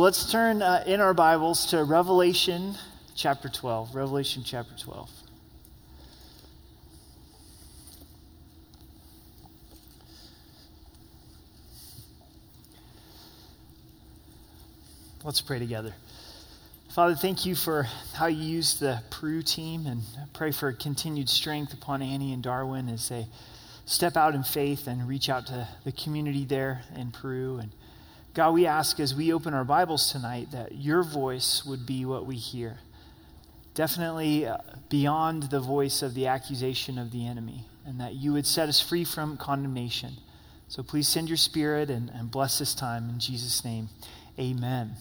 let's turn uh, in our Bibles to Revelation chapter 12. Revelation chapter 12. Let's pray together. Father, thank you for how you used the Peru team and pray for continued strength upon Annie and Darwin as they step out in faith and reach out to the community there in Peru. And God, we ask as we open our Bibles tonight that your voice would be what we hear. Definitely uh, beyond the voice of the accusation of the enemy, and that you would set us free from condemnation. So please send your spirit and, and bless this time. In Jesus' name, amen.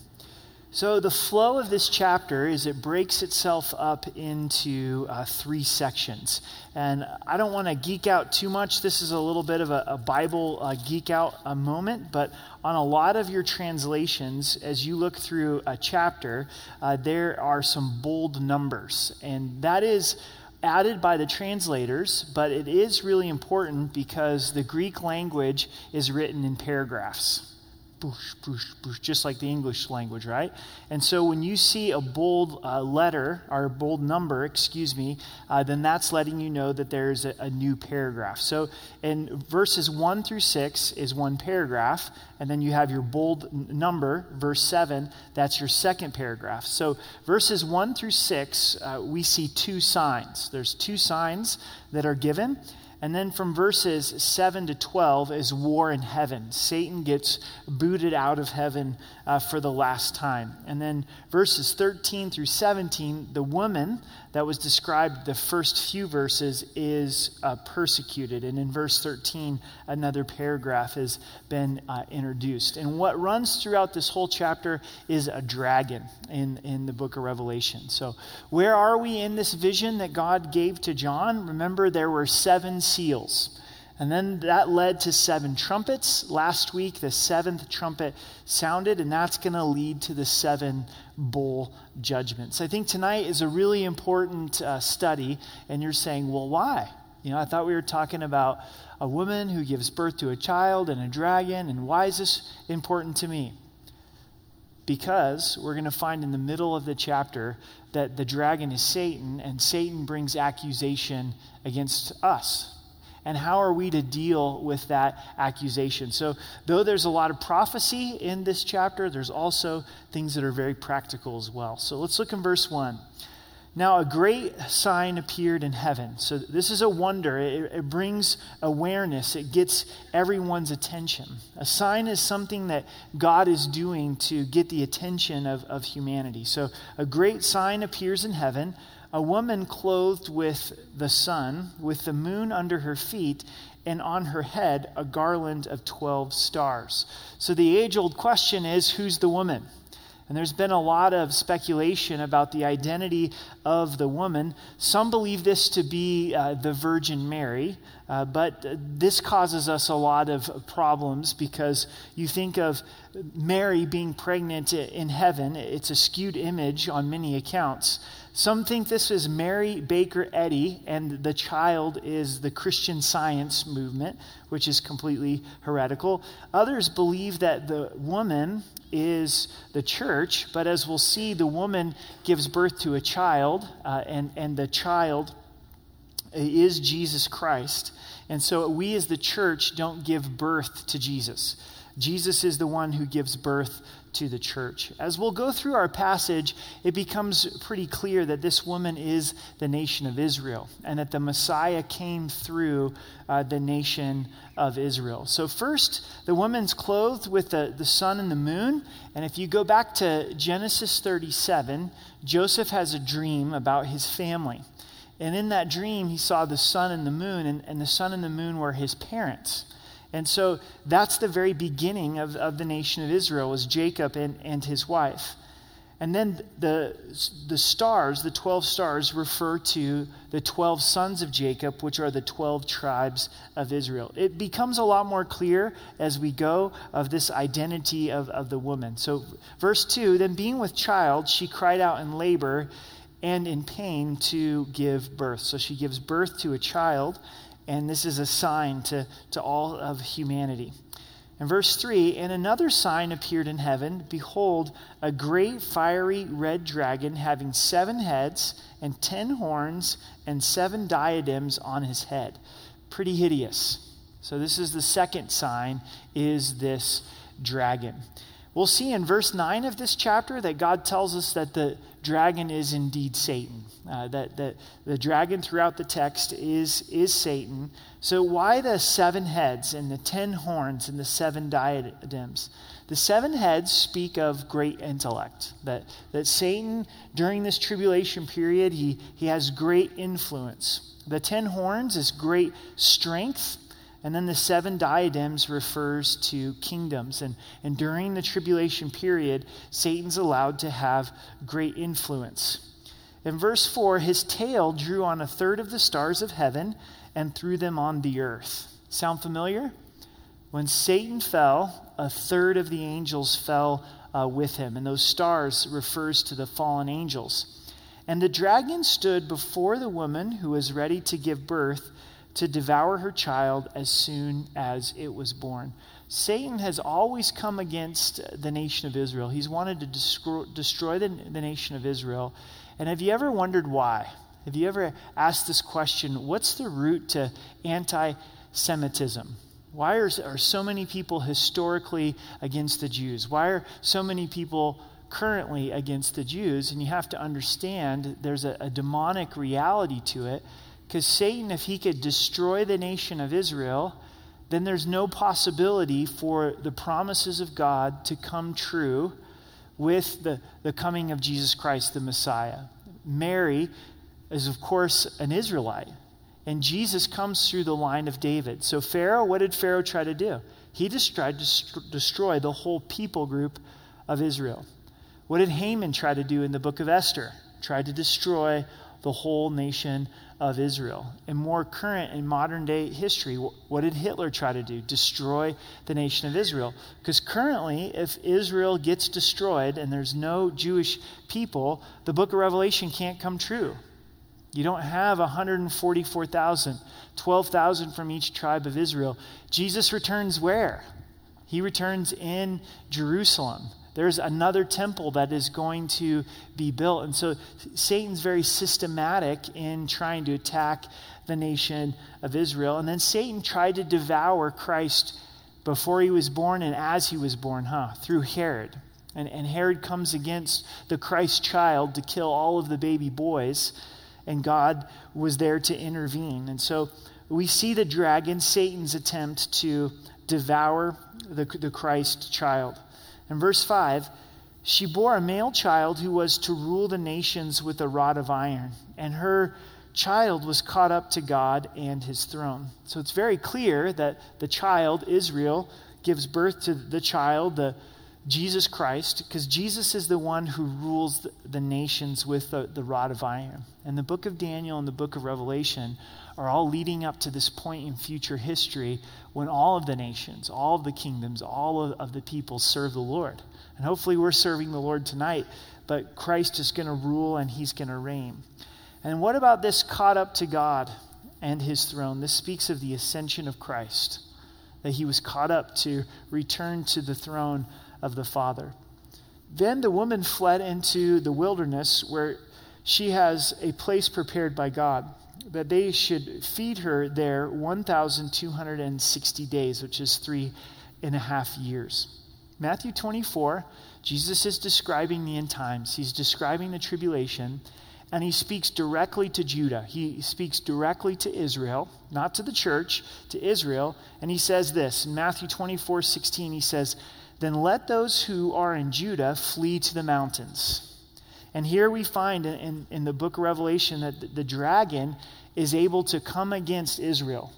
So, the flow of this chapter is it breaks itself up into uh, three sections. And I don't want to geek out too much. This is a little bit of a, a Bible uh, geek out a moment, but on a lot of your translations, as you look through a chapter, uh, there are some bold numbers. And that is added by the translators, but it is really important because the Greek language is written in paragraphs boosh, boosh, boosh, just like the English language, right? And so when you see a bold uh, letter, or a bold number, excuse me, uh, then that's letting you know that there's a, a, new paragraph. So in verses 1 through 6 is one paragraph, and then you have your bold number, verse 7, that's your second paragraph. So verses 1 through 6, uh, we see two signs. There's two signs that are given. And then from verses 7 to 12 is war in heaven. Satan gets booted out of heaven uh, for the last time. And then verses 13 through 17, the woman that was described the first few verses is uh, persecuted. And in verse 13, another paragraph has been uh, introduced. And what runs throughout this whole chapter is a dragon in, in the book of Revelation. So, where are we in this vision that God gave to John? Remember, there were seven seals. And then that led to seven trumpets. Last week, the seventh trumpet sounded, and that's going to lead to the seven bowl judgments. I think tonight is a really important uh, study, and you're saying, well, why? You know, I thought we were talking about a woman who gives birth to a child and a dragon, and why is this important to me? Because we're going to find in the middle of the chapter that the dragon is Satan, and Satan brings accusation against us, and how are we to deal with that accusation? So, though there's a lot of prophecy in this chapter, there's also things that are very practical as well. So, let's look in verse 1. Now, a great sign appeared in heaven. So, this is a wonder. It, it, brings awareness, it gets everyone's attention. A sign is something that God is doing to get the attention of, of humanity. So, a great sign appears in heaven a woman clothed with the sun, with the moon under her feet, and on her head a garland of 12 stars. So the age old question is who's the woman? And there's been a lot of speculation about the identity of the woman. Some believe this to be uh, the Virgin Mary, uh, but this causes us a lot of problems because you think of Mary being pregnant in heaven, it's a skewed image on many accounts. Some think this is Mary Baker Eddy, and the child is the Christian science movement, which is completely heretical. Others believe that the woman is the church, but as we'll see, the woman gives birth to a child, uh, and, and the child is Jesus Christ. And so we as the church don't give birth to Jesus. Jesus is the one who gives birth to the church. As we'll go through our passage, it becomes pretty clear that this woman is the nation of Israel and that the Messiah came through uh, the nation of Israel. So, first, the woman's clothed with the, the sun and the moon. And if you go back to Genesis 37, Joseph has a dream about his family. And in that dream, he saw the sun and the moon, and, and the sun and the moon were his parents. And so that's the very beginning of, of the nation of Israel was Jacob and, and his wife. And then the, the stars, the 12 stars, refer to the 12 sons of Jacob, which are the 12 tribes of Israel. It becomes a lot more clear as we go of this identity of, of the woman. So, verse 2 Then being with child, she cried out in labor and in pain to give birth. So, she gives birth to a child and this is a sign to, to all of humanity. In verse 3, and another sign appeared in heaven Behold, a great fiery red dragon having seven heads and ten horns and seven diadems on his head. Pretty hideous. So this is the second sign is this dragon. We'll see in verse 9 of this chapter that God tells us that the dragon is indeed Satan. Uh, that, that the dragon throughout the text is, is Satan. So, why the seven heads and the ten horns and the seven diadems? The seven heads speak of great intellect. That, that Satan, during this tribulation period, he, he has great influence. The ten horns is great strength and then the seven diadems refers to kingdoms. And, and during the tribulation period, Satan's allowed to have great influence. In verse 4, his tail drew on a third of the stars of heaven and threw them on the earth. Sound familiar? When Satan fell, a third of the angels fell uh, with him. And those stars refers to the fallen angels. And the dragon stood before the woman who was ready to give birth to devour her child as soon as it was born. Satan has always come against the nation of Israel. He's wanted to destroy, the, the nation of Israel. And have you ever wondered why? Have you ever asked this question what's the root to anti Semitism? Why are, are so many people historically against the Jews? Why are so many people currently against the Jews? And you have to understand there's a, a demonic reality to it because Satan, if he could destroy the nation of Israel, then there's no possibility for the promises of God to come true with the, the coming of Jesus Christ, the Messiah. Mary is, of course, an Israelite, and Jesus comes through the line of David. So, Pharaoh, what did Pharaoh try to do? He just tried to destroy the whole people group of Israel. What did Haman try to do in the book of Esther? Tried to destroy the whole nation of Israel. In more current and modern day history, what did Hitler try to do? Destroy the nation of Israel. Because currently, if Israel gets destroyed and there's no Jewish people, the book of Revelation can't come true. You don't have 144,000, 12,000 from each tribe of Israel. Jesus returns where? He returns in Jerusalem. There's another temple that is going to be built. And so Satan's very systematic in trying to attack the nation of Israel. And then Satan tried to devour Christ before he was born and as he was born, huh? Through Herod. And, and Herod comes against the Christ child to kill all of the baby boys. And God was there to intervene. And so we see the dragon, Satan's attempt to devour the, the Christ child. In verse 5, she bore a male child who was to rule the nations with a rod of iron, and her child was caught up to God and his throne. So it's very clear that the child, Israel, gives birth to the child, the Jesus Christ, because Jesus is the one who rules the, nations with the, the rod of iron. And the book of Daniel and the book of Revelation are all leading up to this point in future history when all of the nations, all of the kingdoms, all of, of the people serve the Lord. And hopefully we're serving the Lord tonight, but Christ is going to rule and he's going to reign. And what about this caught up to God and his throne? This speaks of the ascension of Christ, that he was caught up to return to the throne of the Father. Then the woman fled into the wilderness where she has a place prepared by God that they should feed her there 1,260 days, which is three and a half years. Matthew 24, Jesus is describing the end times. He's describing the tribulation, and he speaks directly to Judah. He speaks directly to Israel, not to the church, to Israel. And he says this in Matthew 24, 16, he says, Then let those who are in Judah flee to the mountains. And here we find in, in, the book of Revelation that the, the dragon is able to come against Israel.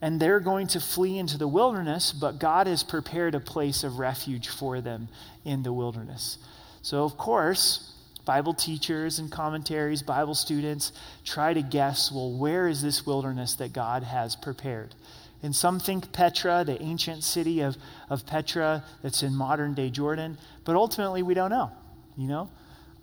And they're going to flee into the wilderness, but God has prepared a place of refuge for them in the wilderness. So, of course, Bible teachers and commentaries, Bible students try to guess well, where is this wilderness that God has prepared? And some think Petra, the ancient city of, of Petra that's in modern day Jordan, but ultimately we don't know. You know,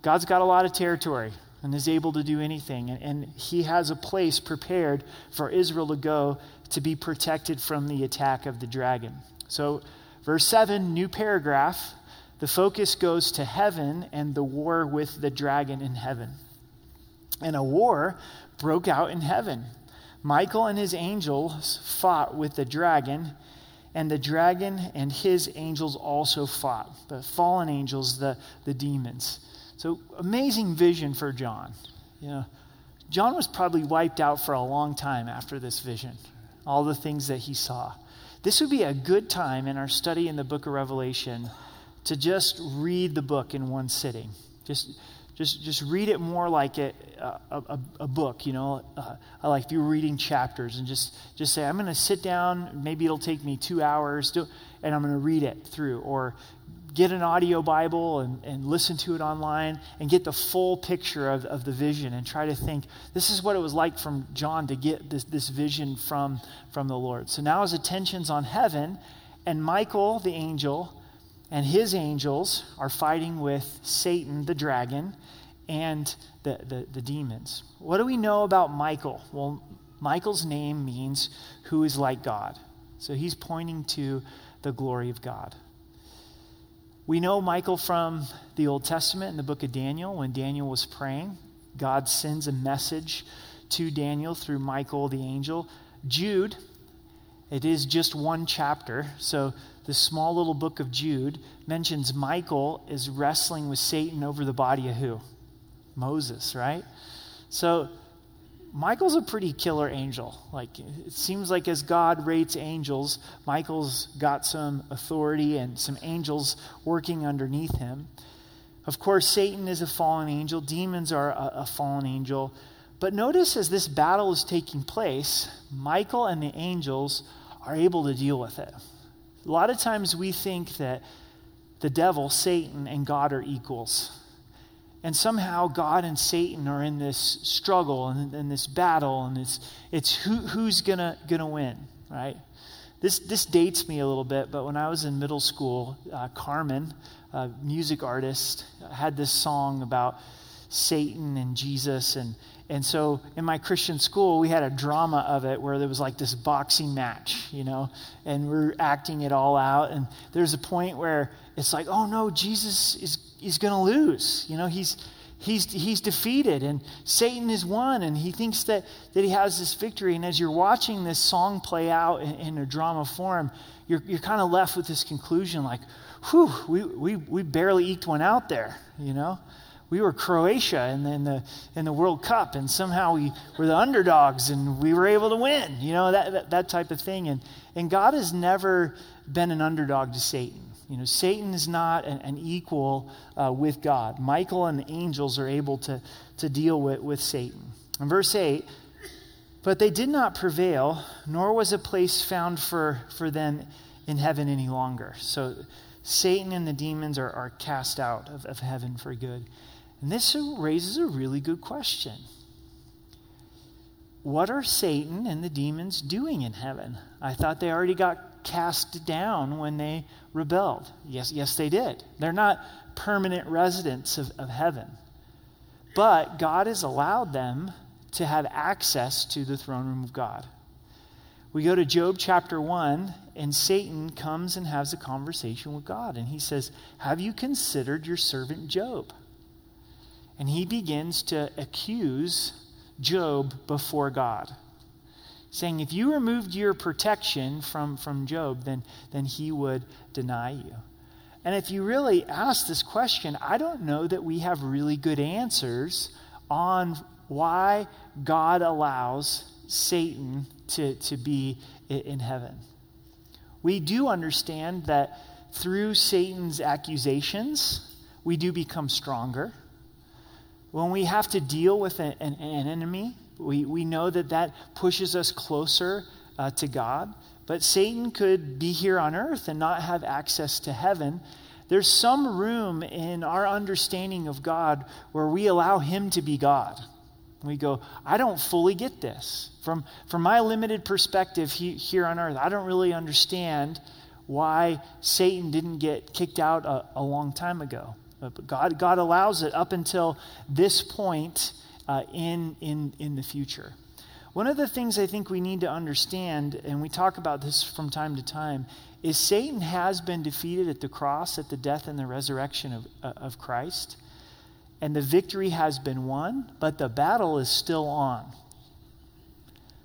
God's got a lot of territory and is able to do anything. And, and, he has a place prepared for Israel to go to be protected from the attack of the dragon. So, Verse 7, new paragraph. The focus goes to heaven and the war with the dragon in heaven. And a war broke out in heaven. Michael and his angels fought with the dragon, and the dragon and his angels also fought. The fallen angels, the, the demons. So amazing vision for John. You know, John was probably wiped out for a long time after this vision, all the things that he saw. This would be a good time in our study in the book of Revelation to just read the book in one sitting. Just, just, just read it more like a, a, a, a book, you know, uh, like if you're reading chapters and just, just say, I'm going to sit down, maybe it'll take me two hours, and I'm going to read it through. Or get an audio Bible and, and listen to it online and get the full picture of, of the vision and try to think this is what it was like from John to get this, this vision from, from the Lord. So now his attention's on heaven, and Michael, the angel, and his angels are fighting with Satan, the dragon, and the, the, the demons. What do we know about Michael? Well, Michael's name means who is like God. So he's pointing to the glory of God. We know Michael from the Old Testament in the book of Daniel. When Daniel was praying, God sends a message to Daniel through Michael the angel. Jude, it is just one chapter. So the small little book of Jude mentions Michael is wrestling with Satan over the body of who? Moses, right? So Michael's a pretty killer angel. Like it seems like as God rates angels, Michael's got some authority and some angels working underneath him. Of course, Satan is a fallen angel, demons are a, a fallen angel. But notice as this battle is taking place, Michael and the angels are able to deal with it. A lot of times we think that the devil, Satan, and God are equals. And somehow God and Satan are in this struggle and in this battle, and it's, it's who, who's going to win, right? This, this dates me a little bit, but when I was in middle school, uh, Carman, a music artist, had this song about Satan and Jesus. And, and so in my Christian school, we had a drama of it where there was like this boxing match, you know, and we're acting it all out. And there's a point where it's like, oh no, Jesus is he's going to lose. You know, he's, he's, he's defeated and Satan is won and he thinks that, that he has this victory. And as you're watching this song play out in, in a drama form, you're, you're kind of left with this conclusion like, whew, we, we, we barely eked one out there, you know? We were Croatia in the, in the, in the World Cup, and somehow we were the underdogs and we were able to win, you know, that, that, that type of thing. And, and God has never been an underdog to Satan. You know, Satan is not an, an equal uh, with God. Michael and the angels are able to, to deal with, with Satan. In verse 8, but they did not prevail, nor was a place found for, for them in heaven any longer. So Satan and the demons are, are cast out of, of heaven for good. And this raises a really good question. What are Satan and the demons doing in heaven? I thought they already got cast down when they rebelled. Yes, yes, they did. They're not permanent residents of, of heaven. But God has allowed them to have access to the throne room of God. We go to Job chapter 1, and Satan comes and has a conversation with God. And he says, Have you considered your servant Job? And he begins to accuse Job before God saying if you removed your protection from, from Job, then, then he would deny you. And if you really ask this question, I don't know that we have really good answers on why God allows Satan to, to be in heaven. We do understand that through Satan's accusations, we do become stronger. When we have to deal with an, an, an enemy, we, we know that that pushes us closer uh, to God. But Satan could be here on earth and not have access to heaven. There's some room in our understanding of God where we allow him to be God. We go, I don't fully get this. From, from my limited perspective he, here on earth, I don't really understand why Satan didn't get kicked out a, a long time ago. But God, God allows it up until this point uh, in, in, in the future. One of the things I think we need to understand, and we talk about this from time to time, is Satan has been defeated at the cross, at the death and the resurrection of, uh, of Christ. And the victory has been won, but the battle is still on.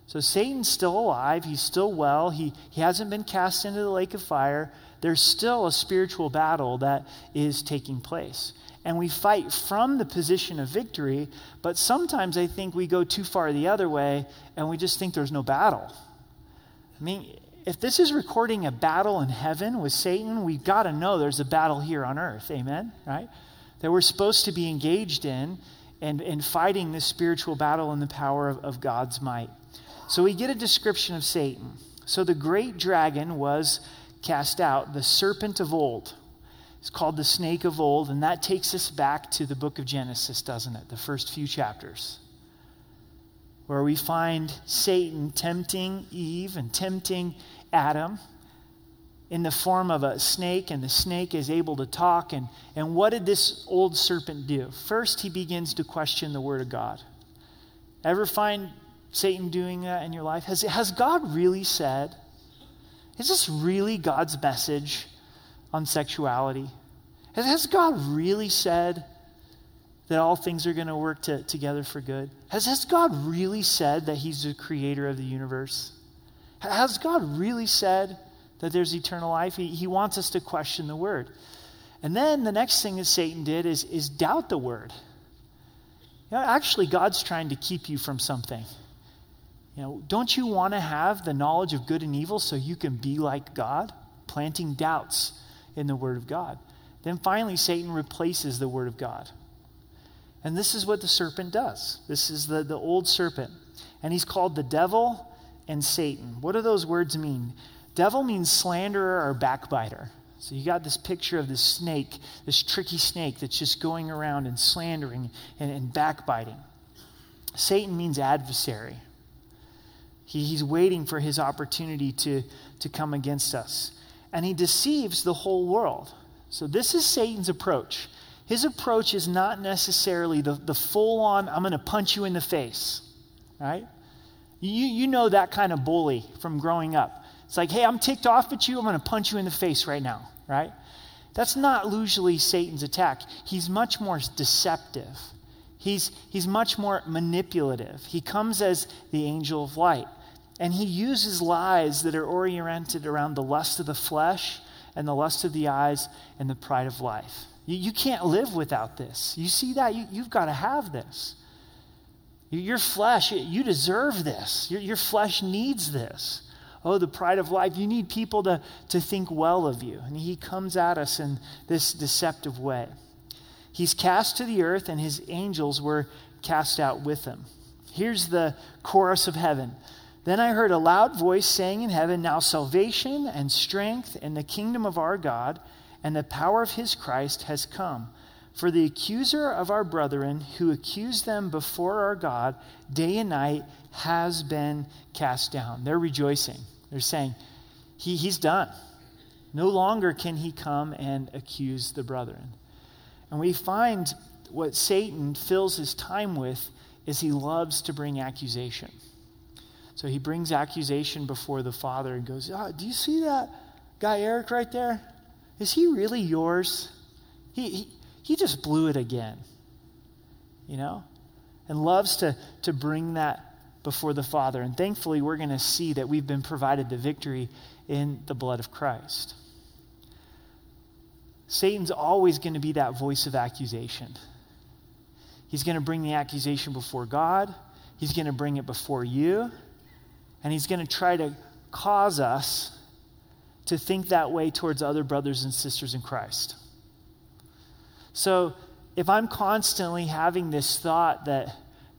So Satan's still alive. He's still well. He, he hasn't been cast into the lake of fire. There's still a spiritual battle that is taking place. And we fight from the position of victory, but sometimes I think we go too far the other way and we just think there's no battle. I mean, if this is recording a battle in heaven with Satan, we've got to know there's a battle here on earth. Amen? Right? That we're supposed to be engaged in and, and fighting this spiritual battle in the power of, of God's might. So we get a description of Satan. So the great dragon was cast out, the serpent of old. It's called the snake of old, and that takes us back to the book of Genesis, doesn't it? The first few chapters, where we find Satan tempting Eve and tempting Adam in the form of a snake, and the snake is able to talk. And, and what did this old serpent do? First, he begins to question the Word of God. Ever find Satan doing that in your life? Has, has God really said? Is this really God's message on sexuality? Has, God really said that all things are going to work to, together for good? Has, has God really said that He's the creator of the universe? Has God really said that there's eternal life? He, he wants us to question the word. And then the next thing that Satan did is, is doubt the word. You know, actually, God's trying to keep you from something. You know, don't you want to have the knowledge of good and evil so you can be like God? Planting doubts in the Word of God. Then finally, Satan replaces the Word of God. And this is what the serpent does. This is the, the old serpent. And he's called the devil and Satan. What do those words mean? Devil means slanderer or backbiter. So you got this picture of this snake, this tricky snake that's just going around and slandering and, and backbiting. Satan means adversary. He, he's waiting for his opportunity to, to come against us. And he deceives the whole world. So, this is Satan's approach. His approach is not necessarily the, the full on, I'm going to punch you in the face, right? You, you know that kind of bully from growing up. It's like, hey, I'm ticked off at you, I'm going to punch you in the face right now, right? That's not usually Satan's attack. He's much more deceptive. He's, he's much more manipulative. He comes as the angel of light. And he uses lies that are oriented around the lust of the flesh and the lust of the eyes and the pride of life. You, you can't live without this. You see that? You, you've got to have this. Your flesh, you deserve this. Your, your flesh needs this. Oh, the pride of life. You need people to, to think well of you. And he comes at us in this deceptive way. He's cast to the earth, and his angels were cast out with him. Here's the chorus of heaven. Then I heard a loud voice saying in heaven, Now salvation and strength and the kingdom of our God and the power of his Christ has come. For the accuser of our brethren, who accused them before our God day and night, has been cast down. They're rejoicing. They're saying, he, He's done. No longer can he come and accuse the brethren. And we find what Satan fills his time with is he loves to bring accusation. So he brings accusation before the father and goes, oh, Do you see that guy Eric right there? Is he really yours? He, he, he just blew it again. You know? And loves to, to bring that before the Father. And thankfully, we're going to see that we've been provided the victory in the blood of Christ. Satan's always going to be that voice of accusation. He's going to bring the accusation before God, he's going to bring it before you, and he's going to try to cause us to think that way towards other brothers and sisters in Christ. So, if I'm constantly having this thought that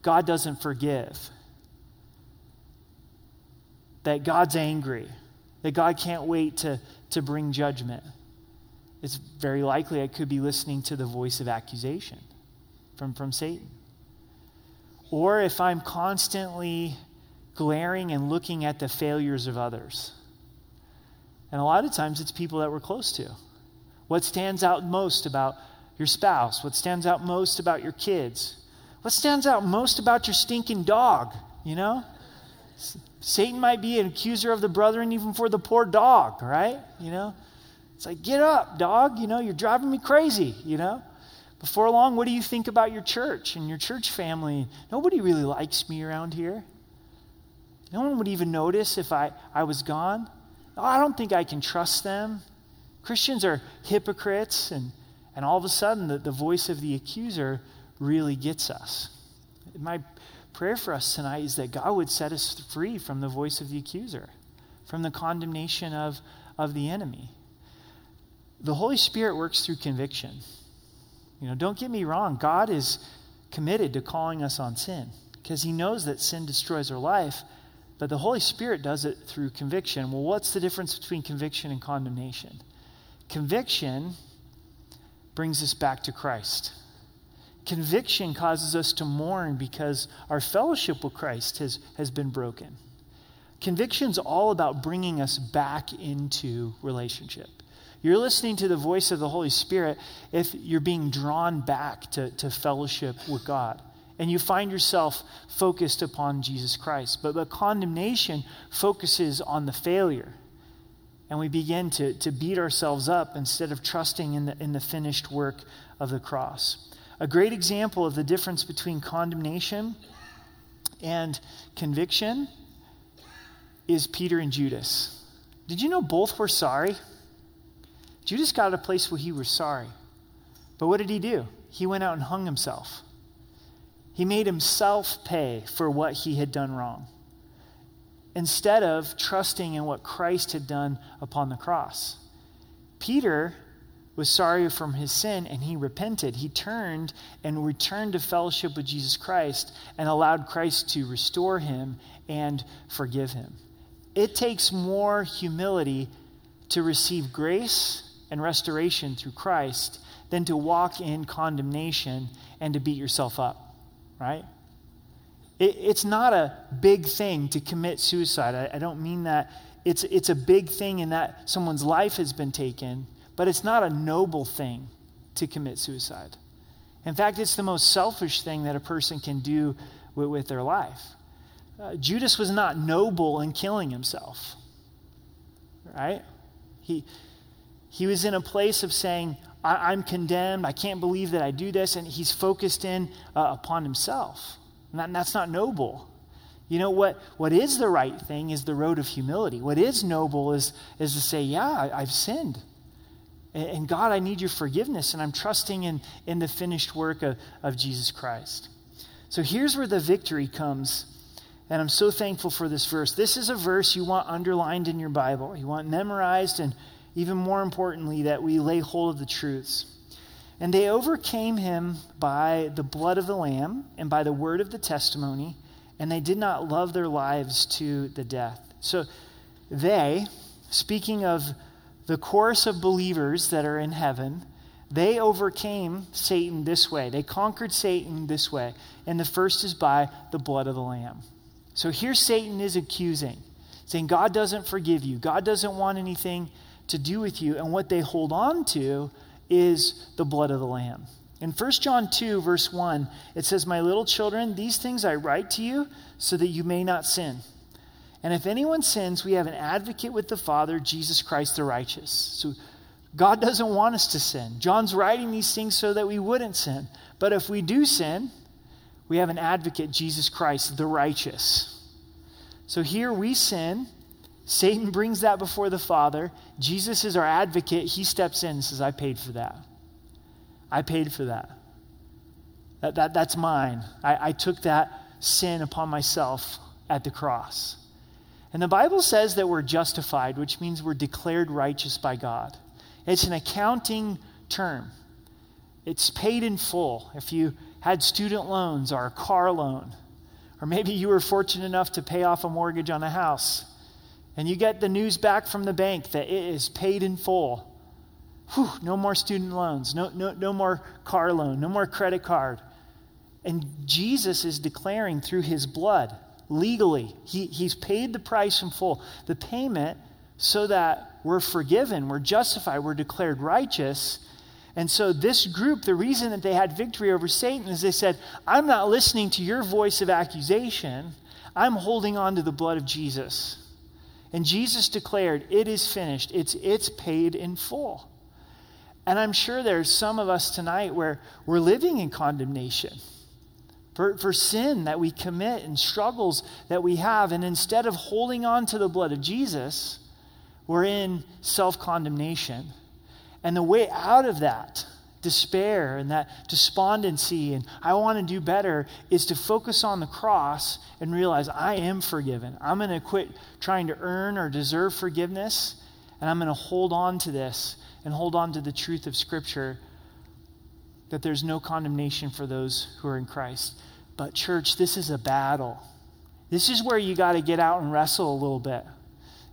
God doesn't forgive, that God's angry, that God can't wait to, to bring judgment, it's very likely I could be listening to the voice of accusation from, from Satan. Or if I'm constantly glaring and looking at the failures of others. And a lot of times it's people that we're close to. What stands out most about your spouse? What stands out most about your kids? What stands out most about your stinking dog? You know? Satan might be an accuser of the brethren even for the poor dog, right? You know? It's like, get up, dog. You know, you're driving me crazy, you know? Before long, what do you think about your church and your church family? Nobody really likes me around here. No one would even notice if I, I was gone. Oh, I don't think I can trust them. Christians are hypocrites, and, and all of a sudden, the, the voice of the accuser really gets us. My prayer for us tonight is that God would set us free from the voice of the accuser, from the condemnation of, of the enemy. The Holy Spirit works through conviction. You know, don't get me wrong, God is committed to calling us on sin because he knows that sin destroys our life, but the Holy Spirit does it through conviction. Well, what's the difference between conviction and condemnation? Conviction brings us back to Christ. Conviction causes us to mourn because our fellowship with Christ has, has been broken. Conviction's all about bringing us back into relationship. You're listening to the voice of the Holy Spirit if you're being drawn back to, to fellowship with God and you find yourself focused upon Jesus Christ. But the condemnation focuses on the failure. And we begin to, to beat ourselves up instead of trusting in the, in the finished work of the cross. A great example of the difference between condemnation and conviction is Peter and Judas. Did you know both were sorry? Judas got a place where he was sorry. But what did he do? He went out and hung himself. He made himself pay for what he had done wrong instead of trusting in what Christ had done upon the cross. Peter was sorry from his sin and he repented. He turned and returned to fellowship with Jesus Christ and allowed Christ to restore him and forgive him. It takes more humility to receive grace and restoration through Christ than to walk in condemnation and to beat yourself up, right? It, it's not a big thing to commit suicide. I, I don't mean that. It's, it's a big thing in that someone's life has been taken but it's not a noble thing to commit suicide. In fact, it's the most selfish thing that a person can do with, with their life. Uh, Judas was not noble in killing himself, right? He, he was in a place of saying, I, am condemned. I can't believe that I do this. And he's focused in uh, upon himself. And, that, and that's not noble. You know what? What is the right thing is the road of humility. What is noble is, is to say, Yeah, I, I've sinned. And God, I need your forgiveness, and I'm trusting in, in the finished work of, of Jesus Christ. So here's where the victory comes. And I'm so thankful for this verse. This is a verse you want underlined in your Bible, you want memorized, and even more importantly, that we lay hold of the truths. And they overcame him by the blood of the Lamb and by the word of the testimony, and they did not love their lives to the death. So they, speaking of the chorus of believers that are in heaven, they overcame Satan this way. They conquered Satan this way. And the first is by the blood of the Lamb. So here Satan is accusing, saying, God doesn't forgive you, God doesn't want anything to do with you. And what they hold on to is the blood of the Lamb. In 1 John 2, verse 1, it says, My little children, these things I write to you so that you may not sin. And if anyone sins, we have an advocate with the Father, Jesus Christ the righteous. So God doesn't want us to sin. John's writing these things so that we wouldn't sin. But if we do sin, we have an advocate, Jesus Christ the righteous. So here we sin. Satan brings that before the Father. Jesus is our advocate. He steps in and says, I paid for that. I paid for that. that, that that's mine. I, I took that sin upon myself at the cross. And the Bible says that we're justified, which means we're declared righteous by God. It's an accounting term, it's paid in full. If you had student loans or a car loan, or maybe you were fortunate enough to pay off a mortgage on a house, and you get the news back from the bank that it is paid in full. Whew, no more student loans, no, no, no more car loan, no more credit card. And Jesus is declaring through his blood legally. He, he's paid the price in full. The payment so that we're forgiven, we're justified, we're declared righteous. And so, this group, the reason that they had victory over Satan is they said, I'm not listening to your voice of accusation. I'm holding on to the blood of Jesus. And Jesus declared, It is finished. It's, it's paid in full. And I'm sure there's some of us tonight where we're living in condemnation for, for sin that we commit and struggles that we have. And instead of holding on to the blood of Jesus, we're in self condemnation. And the way out of that, despair and that despondency and I want to do better is to focus on the cross and realize I am forgiven. I'm going to quit trying to earn or deserve forgiveness and I'm going to hold on to this and hold on to the truth of Scripture that there's no condemnation for those who are in Christ. But, church, this is a battle. This is where you got to get out and wrestle a little bit.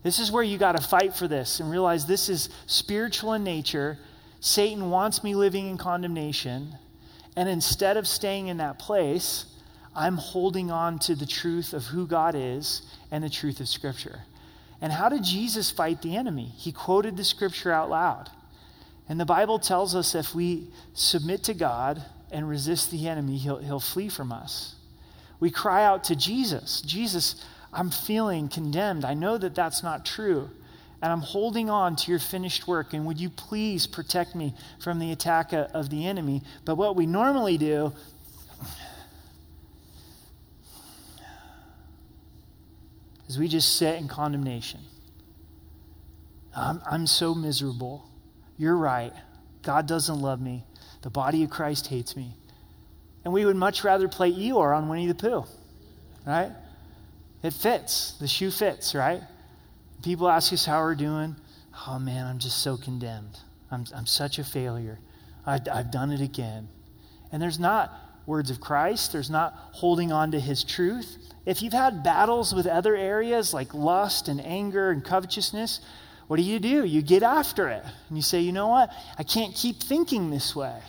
This is where you got to fight for this and realize this is spiritual in nature Satan wants me living in condemnation. And instead of staying in that place, I'm holding on to the truth of who God is and the truth of Scripture. And how did Jesus fight the enemy? He quoted the Scripture out loud. And the Bible tells us if we submit to God and resist the enemy, he'll, he'll flee from us. We cry out to Jesus Jesus, I'm feeling condemned. I know that that's not true and I'm holding on to your finished work. And would you please protect me from the attack of the enemy? But what we normally do is we just sit in condemnation. I'm, I'm so miserable. You're right. God doesn't love me. The body of Christ hates me. And we would much rather play Eeyore on Winnie the Pooh, right? It fits. The shoe fits, right? People ask us how we're doing. Oh man, I'm just so condemned. I'm, I'm such a failure. I, I've done it again. And there's not words of Christ, there's not holding on to his truth. If you've had battles with other areas like lust and anger and covetousness, what do you do? You get after it. And you say, you know what? I can't keep thinking this way.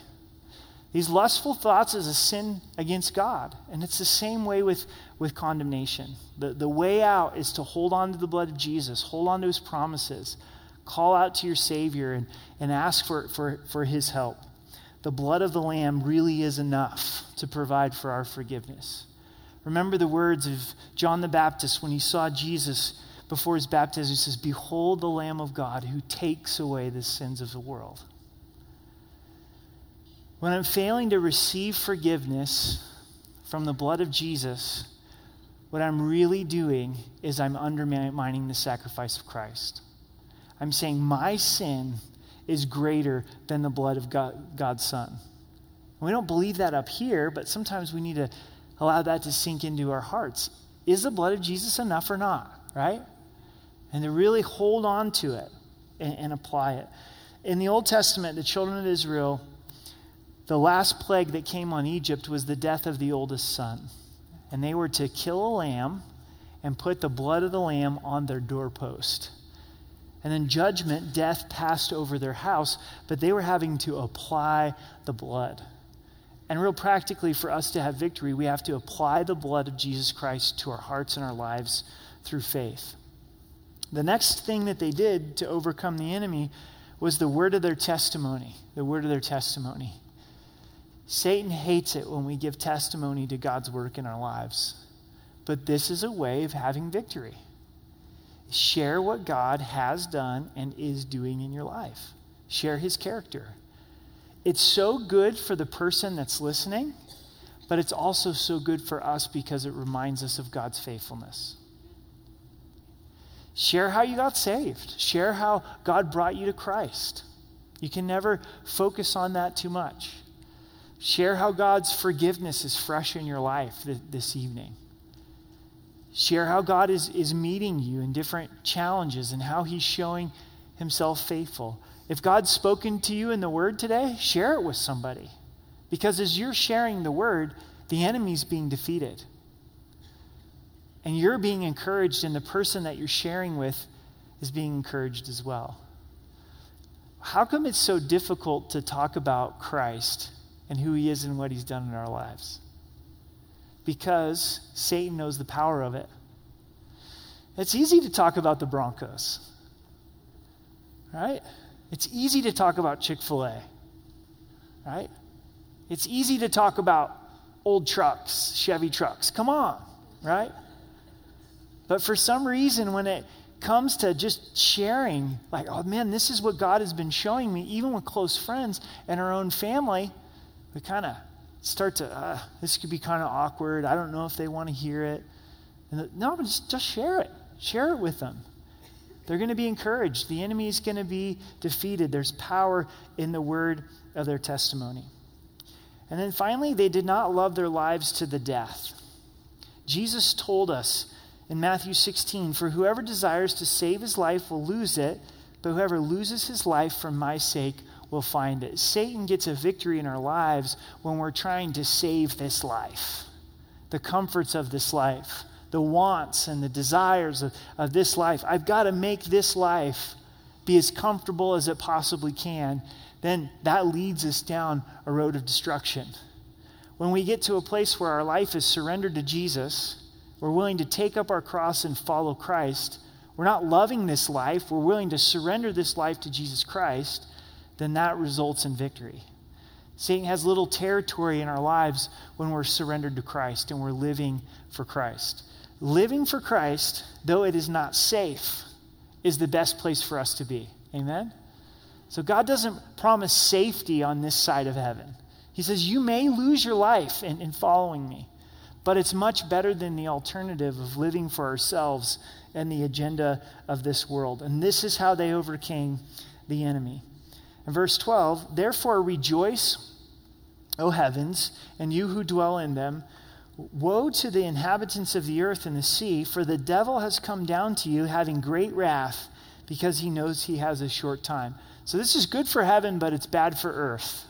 These lustful thoughts is a sin against God. And it's the same way with, with condemnation. The, the way out is to hold on to the blood of Jesus, hold on to his promises, call out to your Savior, and, and ask for, for, for his help. The blood of the Lamb really is enough to provide for our forgiveness. Remember the words of John the Baptist when he saw Jesus before his baptism. He says, Behold the Lamb of God who takes away the sins of the world. When I'm failing to receive forgiveness from the blood of Jesus, what I'm really doing is I'm undermining the sacrifice of Christ. I'm saying my sin is greater than the blood of God, God's Son. We don't believe that up here, but sometimes we need to allow that to sink into our hearts. Is the blood of Jesus enough or not, right? And to really hold on to it and, and apply it. In the Old Testament, the children of Israel the last plague that came on Egypt was the death of the oldest son. And they were to kill a lamb and put the blood of the lamb on their doorpost. And then judgment, death passed over their house, but they were having to apply the blood. And real practically, for us to have victory, we have to apply the blood of Jesus Christ to our hearts and our lives through faith. The next thing that they did to overcome the enemy was the word of their testimony. The word of their testimony. Satan hates it when we give testimony to God's work in our lives. But this is a way of having victory. Share what God has done and is doing in your life, share his character. It's so good for the person that's listening, but it's also so good for us because it reminds us of God's faithfulness. Share how you got saved. Share how God brought you to Christ. You can never focus on that too much. Share how God's forgiveness is fresh in your life th- this evening. Share how God is, is meeting you in different challenges and how He's showing Himself faithful. If God's spoken to you in the Word today, share it with somebody. Because as you're sharing the Word, the enemy's being defeated. And you're being encouraged, and the person that you're sharing with is being encouraged as well. How come it's so difficult to talk about Christ and who he is and what he's done in our lives. Because Satan knows the power of it. It's easy to talk about the Broncos, right? It's easy to talk about Chick fil A, right? It's easy to talk about old trucks, Chevy trucks. Come on, right? But for some reason, when it comes to just sharing, like, oh man, this is what God has been showing me, even with close friends and our own family, we kind of start to, uh, this could be kind of awkward. I don't know if they want to hear it. The, no, just, just share it. Share it with them. They're going to be encouraged. The enemy is going to be defeated. There's power in the word of their testimony. And then finally, they did not love their lives to the death. Jesus told us in Matthew 16 For whoever desires to save his life will lose it, but whoever loses his life for my sake will find it. Satan gets a victory in our lives when we're trying to save this life, the comforts of this life the wants and the desires of, of this life. I've got to make this life be as comfortable as it possibly can. Then that leads us down a road of destruction. When we get to a place where our life is surrendered to Jesus, we're willing to take up our cross and follow Christ. We're not loving this life, we're willing to surrender this life to Jesus Christ, then that results in victory. Satan has little territory in our lives when we're surrendered to Christ and we're living for Christ living for Christ, though it is not safe, is the best place for us to be. Amen? So God doesn't promise safety on this side of heaven. He says, You may lose your life in, in following me, but it's much better than the alternative of living for ourselves and the agenda of this world. And this is how they overcame the enemy. Verse 12, therefore rejoice, O heavens, and you who dwell in them. Woe to the inhabitants of the earth and the sea, for the devil has come down to you having great wrath because he knows he has a short time. So this is good for heaven, but it's bad for earth.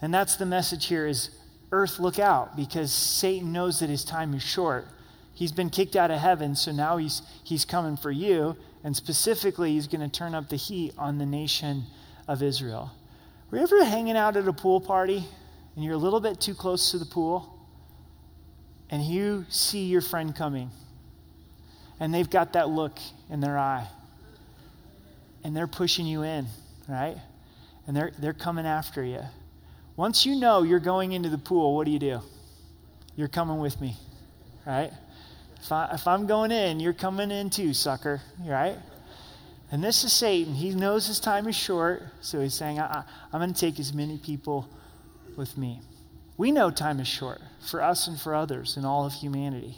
And that's the message here is earth look out because Satan knows that his time is short. He's been kicked out of heaven, so now he's he's coming for you, and specifically he's going to turn up the heat on the nation of Israel. Were you ever hanging out at a pool party and you're a little bit too close to the pool? and you see your friend coming, and they've got that look in their eye, and they're pushing you in, right? And they're, they're coming after you. Once you know you're going into the pool, what do you do? You're coming with me, right? If, I, if I'm going in, you're coming in too, sucker, right? And this is Satan. He knows his time is short, so he's saying, I, I'm going to take as many people with me. We know time is short for us and for others and all of humanity.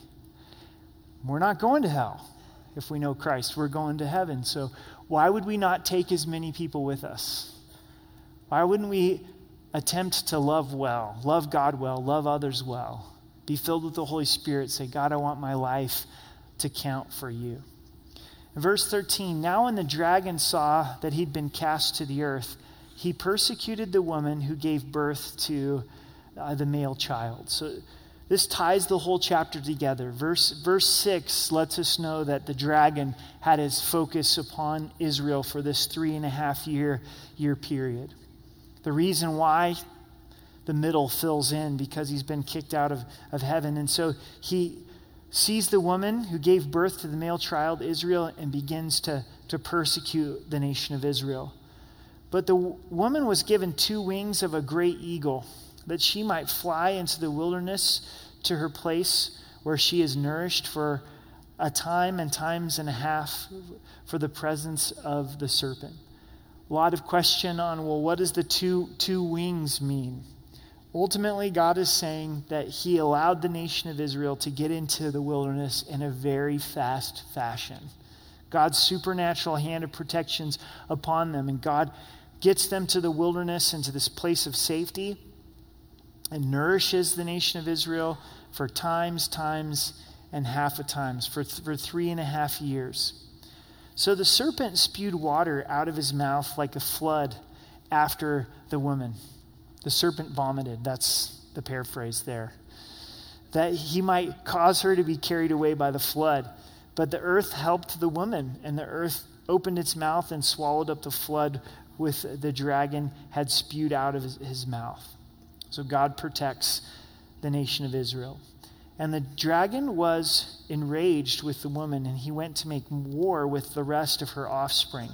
We're not going to hell if we know Christ. We're going to heaven. So why would we not take as many people with us? Why wouldn't we attempt to love well, love God well, love others well, be filled with the Holy Spirit, say, God, I want my life to count for you. Verse 13, now when the dragon saw that he'd been cast to the earth, he persecuted the woman who gave birth to uh, the male child. So this ties the whole chapter together. Verse, verse 6 lets us know that the dragon had his focus upon Israel for this three and a half year, year period. The reason why the middle fills in because he's been kicked out of, of heaven. And so he sees the woman who gave birth to the male child, Israel, and begins to, to persecute the nation of Israel. But the woman was given two wings of a great eagle that she might fly into the wilderness to her place where she is nourished for a time and times and a half for the presence of the serpent. A lot of question on, well, what does the two, two wings mean? Ultimately, God is saying that He allowed the nation of Israel to get into the wilderness in a very fast fashion. God's supernatural hand of protections upon them, and God gets them to the wilderness and to this place of safety and nourishes the nation of Israel for times, times, and half a times, for, th- for three and a half years. So the serpent spewed water out of his mouth like a flood after the woman. The serpent vomited. That's the paraphrase there. That he might cause her to be carried away by the flood. But the earth helped the woman, and the earth opened its mouth and swallowed up the flood with the dragon had spewed out of his, mouth. So God protects the nation of Israel. And the dragon was enraged with the woman, and he went to make war with the rest of her offspring,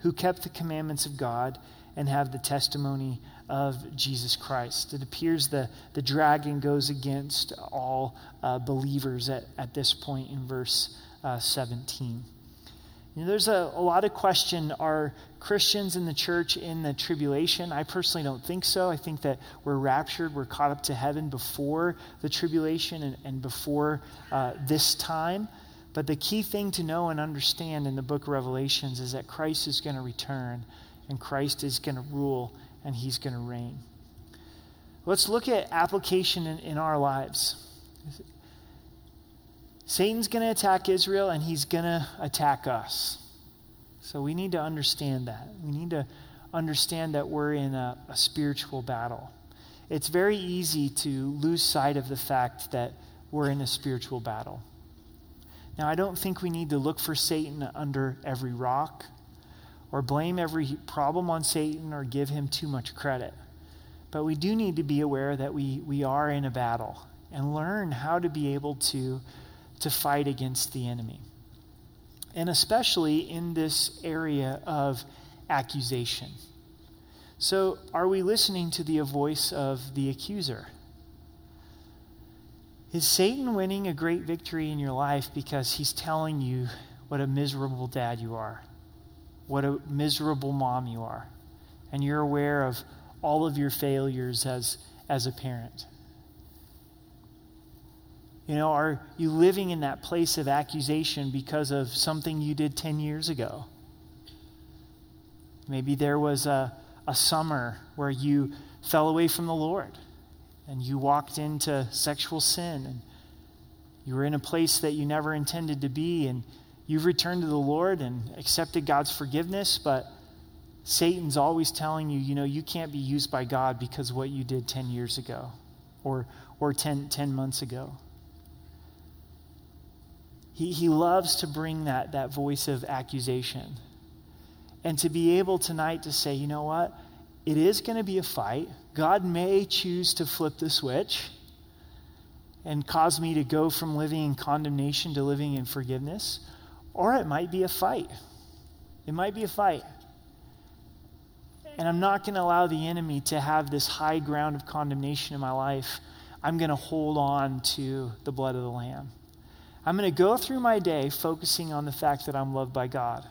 who kept the commandments of God and have the testimony of Jesus Christ. It appears the, the dragon goes against all uh, believers at, at this point in verse uh, 17. You know, there's a, a lot of question are Christians in the church in the tribulation? I personally don't think so. I think that we're raptured, we're caught up to heaven before the tribulation and, and before uh, this time. But the key thing to know and understand in the book of Revelations is that Christ is going to return and Christ is going to rule and he's going to reign. Let's look at application in, in our lives. Satan's going to attack Israel and he's going to attack us. So we need to understand that. We need to understand that we're in a, a, spiritual battle. It's very easy to lose sight of the fact that we're in a spiritual battle. Now, I don't think we need to look for Satan under every rock or blame every problem on Satan or give him too much credit. But we do need to be aware that we, we are in a battle and learn how to be able to to fight against the enemy. And especially in this area of accusation. So, are we listening to the voice of the accuser? Is Satan winning a great victory in your life because he's telling you what a miserable dad you are, what a miserable mom you are, and you're aware of all of your failures as, as a parent? You know, are you living in that place of accusation because of something you did 10 years ago? Maybe there was a, a summer where you fell away from the Lord and you walked into sexual sin and you were in a place that you never intended to be and you've returned to the Lord and accepted God's forgiveness, but Satan's always telling you, you know, you can't be used by God because what you did 10 years ago or, or 10, 10 months ago. He, he loves to bring that, that voice of accusation. And to be able tonight to say, you know what? It is going to be a fight. God may choose to flip the switch and cause me to go from living in condemnation to living in forgiveness. Or it might be a fight. It might be a fight. And I'm not going to allow the enemy to have this high ground of condemnation in my life. I'm going to hold on to the blood of the Lamb. I'm going to go through my day focusing on the fact that I'm loved by God.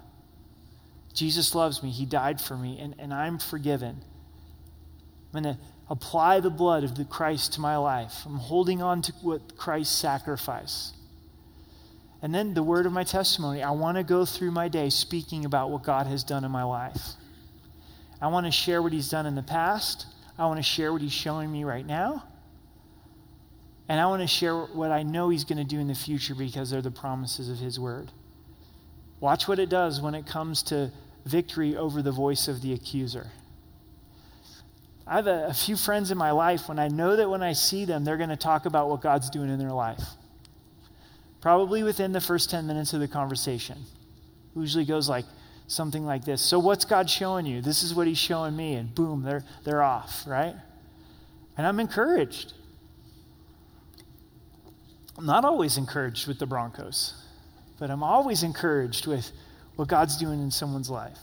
Jesus loves me. He died for me, and, and I'm forgiven. I'm going to apply the blood of the Christ to my life. I'm holding on to what Christ sacrificed. And then the word of my testimony. I want to go through my day speaking about what God has done in my life. I want to share what He's done in the past. I want to share what He's showing me right now. And I want to share what I know He's going to do in the future because they're the promises of His word. Watch what it does when it comes to victory over the voice of the accuser. I have a, a few friends in my life when I know that when I see them, they're going to talk about what God's doing in their life. Probably within the first 10 minutes of the conversation. It usually goes like something like this. So, what's God showing you? This is what He's showing me. And boom, they're, they're off, right? And I'm encouraged. I'm not always encouraged with the Broncos, but I'm always encouraged with what God's doing in someone's life.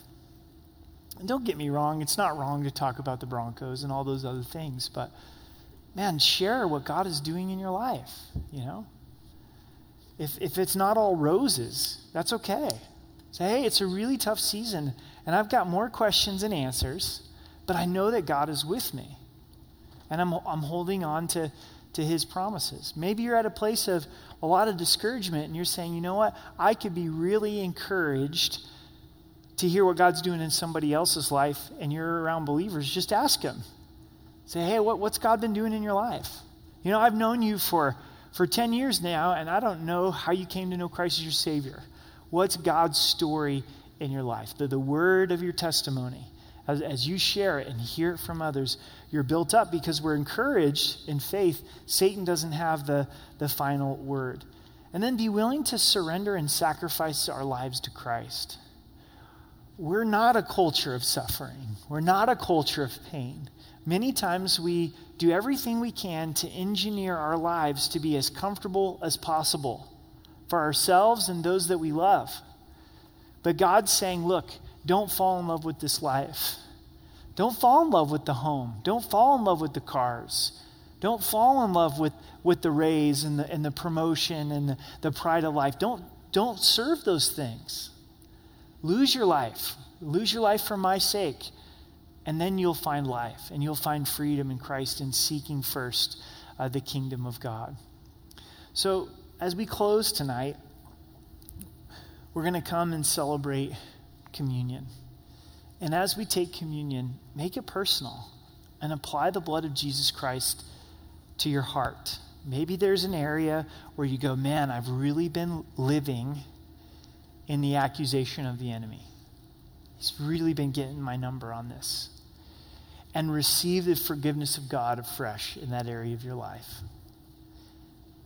And don't get me wrong, it's not wrong to talk about the Broncos and all those other things, but man, share what God is doing in your life, you know? If, if it's not all roses, that's okay. Say, hey, it's a really tough season, and I've got more questions and answers, but I know that God is with me. And I'm, I'm holding on to, to his promises. Maybe you're at a place of a lot of discouragement and you're saying, you know what? I could be really encouraged to hear what God's doing in somebody else's life and you're around believers. Just ask him. Say, hey, what, what's God been doing in your life? You know, I've known you for, for 10 years now and I don't know how you came to know Christ as your Savior. What's God's story in your life? The, the word of your testimony as, as you share it and hear it from others, you're built up because we're encouraged in faith. Satan doesn't have the, the final word. And then be willing to surrender and sacrifice our lives to Christ. We're not a culture of suffering, we're not a culture of pain. Many times we do everything we can to engineer our lives to be as comfortable as possible for ourselves and those that we love. But God's saying, look, don't fall in love with this life. Don't fall in love with the home. Don't fall in love with the cars. Don't fall in love with, with the raise and the, and the promotion and the, the pride of life. Don't, don't serve those things. Lose your life. Lose your life for my sake. And then you'll find life and you'll find freedom in Christ in seeking first uh, the kingdom of God. So, as we close tonight, we're going to come and celebrate communion. And as we take communion, make it personal and apply the blood of Jesus Christ to your heart. Maybe there's an area where you go, man, I've really been living in the accusation of the enemy. He's really been getting my number on this. And receive the forgiveness of God afresh in that area of your life.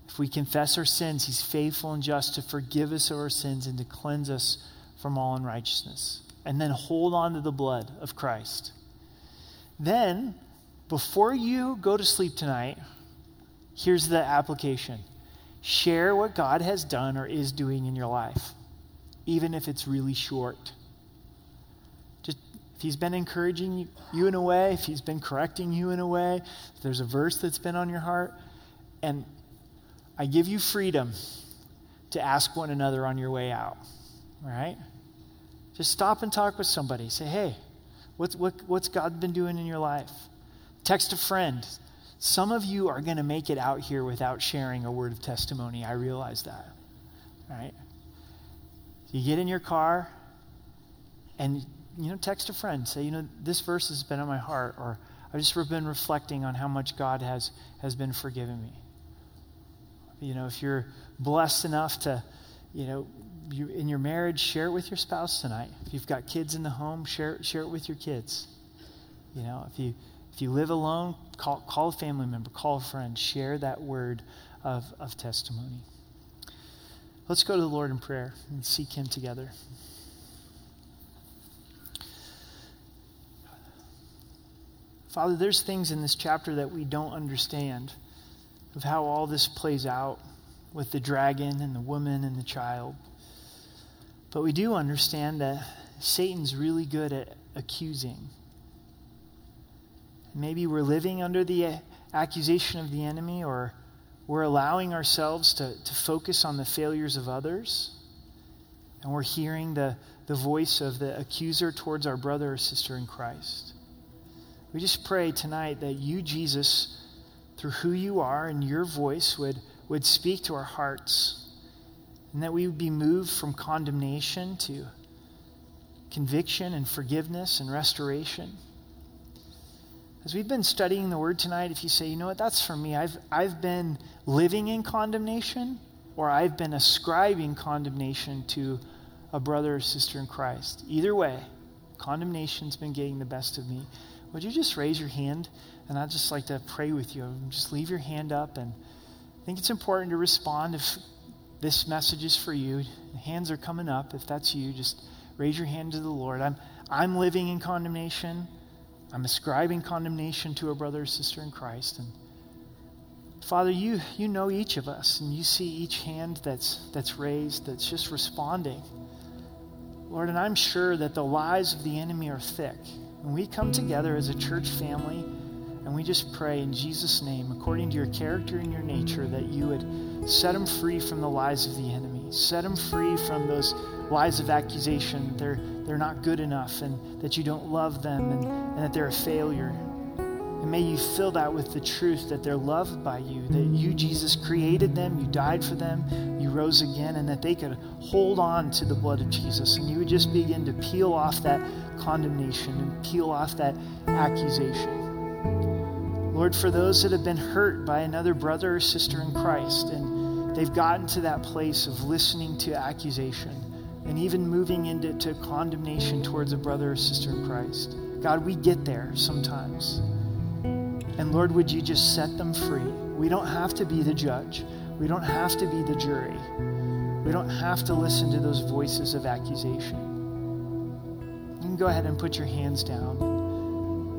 If we confess our sins, He's faithful and just to forgive us of our sins and to cleanse us from all unrighteousness. And then hold on to the blood of Christ. Then, before you go to sleep tonight, here's the application share what God has done or is doing in your life, even if it's really short. If He's been encouraging you in a way, if He's been correcting you in a way, if there's a verse that's been on your heart, and I give you freedom to ask one another on your way out. Right? Just stop and talk with somebody. Say, hey, what's, what, what's God been doing in your life? Text a friend. Some of you are going to make it out here without sharing a word of testimony. I realize that. Right? You get in your car and, you know, text a friend. Say, you know, this verse has been on my heart, or I've just been reflecting on how much God has, has been forgiving me. You know, if you're blessed enough to, you know, you, in your marriage, share it with your spouse tonight. If you've got kids in the home, share, share it with your kids. You know, if you, if you live alone, call, call a family member, call a friend, share that word of, of testimony. Let's go to the Lord in prayer and seek Him together. Father, there's things in this chapter that we don't understand of how all this plays out with the dragon and the woman and the child. But we do understand that Satan's really good at accusing. Maybe we're living under the accusation of the enemy, or we're allowing ourselves to, to focus on the failures of others, and we're hearing the, the voice of the accuser towards our brother or sister in Christ. We just pray tonight that you, Jesus, through who you are and your voice would, would speak to our hearts, and that we would be moved from condemnation to conviction and forgiveness and restoration. As we've been studying the word tonight, if you say, you know what, that's for me, I've, I've been living in condemnation or I've been ascribing condemnation to a brother or sister in Christ. Either way, condemnation's been getting the best of me. Would you just raise your hand? And I'd just like to pray with you. Just leave your hand up. And I think it's important to respond if this message is for you. Hands are coming up. If that's you, just raise your hand to the Lord. I'm, I'm living in condemnation. I'm ascribing condemnation to a brother or sister in Christ. And Father, you, you know each of us, and you see each hand that's, that's raised, that's just responding. Lord, and I'm sure that the lies of the enemy are thick. And we come together as a church family and we just pray in Jesus' name, according to your character and your nature, that you would set them free from the lies of the enemy. Set them free from those lies of accusation. They're, they're not good enough and that you don't love them and, and that they're a failure. And may you fill that with the truth that they're loved by you, that you, Jesus, created them, you died for them, you rose again, and that they could hold on to the blood of Jesus. And you would just begin to peel off that condemnation and peel off that accusation. Lord, for those that have been hurt by another brother or sister in Christ, and they've gotten to that place of listening to accusation and even moving into condemnation towards a brother or sister in Christ. God, we get there sometimes. And Lord, would you just set them free? We don't have to be the judge, we don't have to be the jury, we don't have to listen to those voices of accusation. You can go ahead and put your hands down.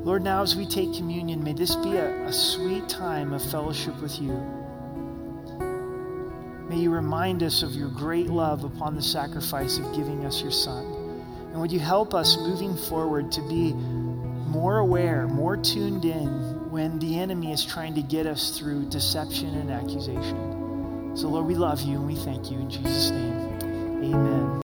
Lord, now as we take communion, may this be a, a sweet time of fellowship with you. May you remind us of your great love upon the sacrifice of giving us your Son. And would you help us moving forward to be more aware, more tuned in when the enemy is trying to get us through deception and accusation. So, Lord, we love you and we thank you in Jesus' name. Amen.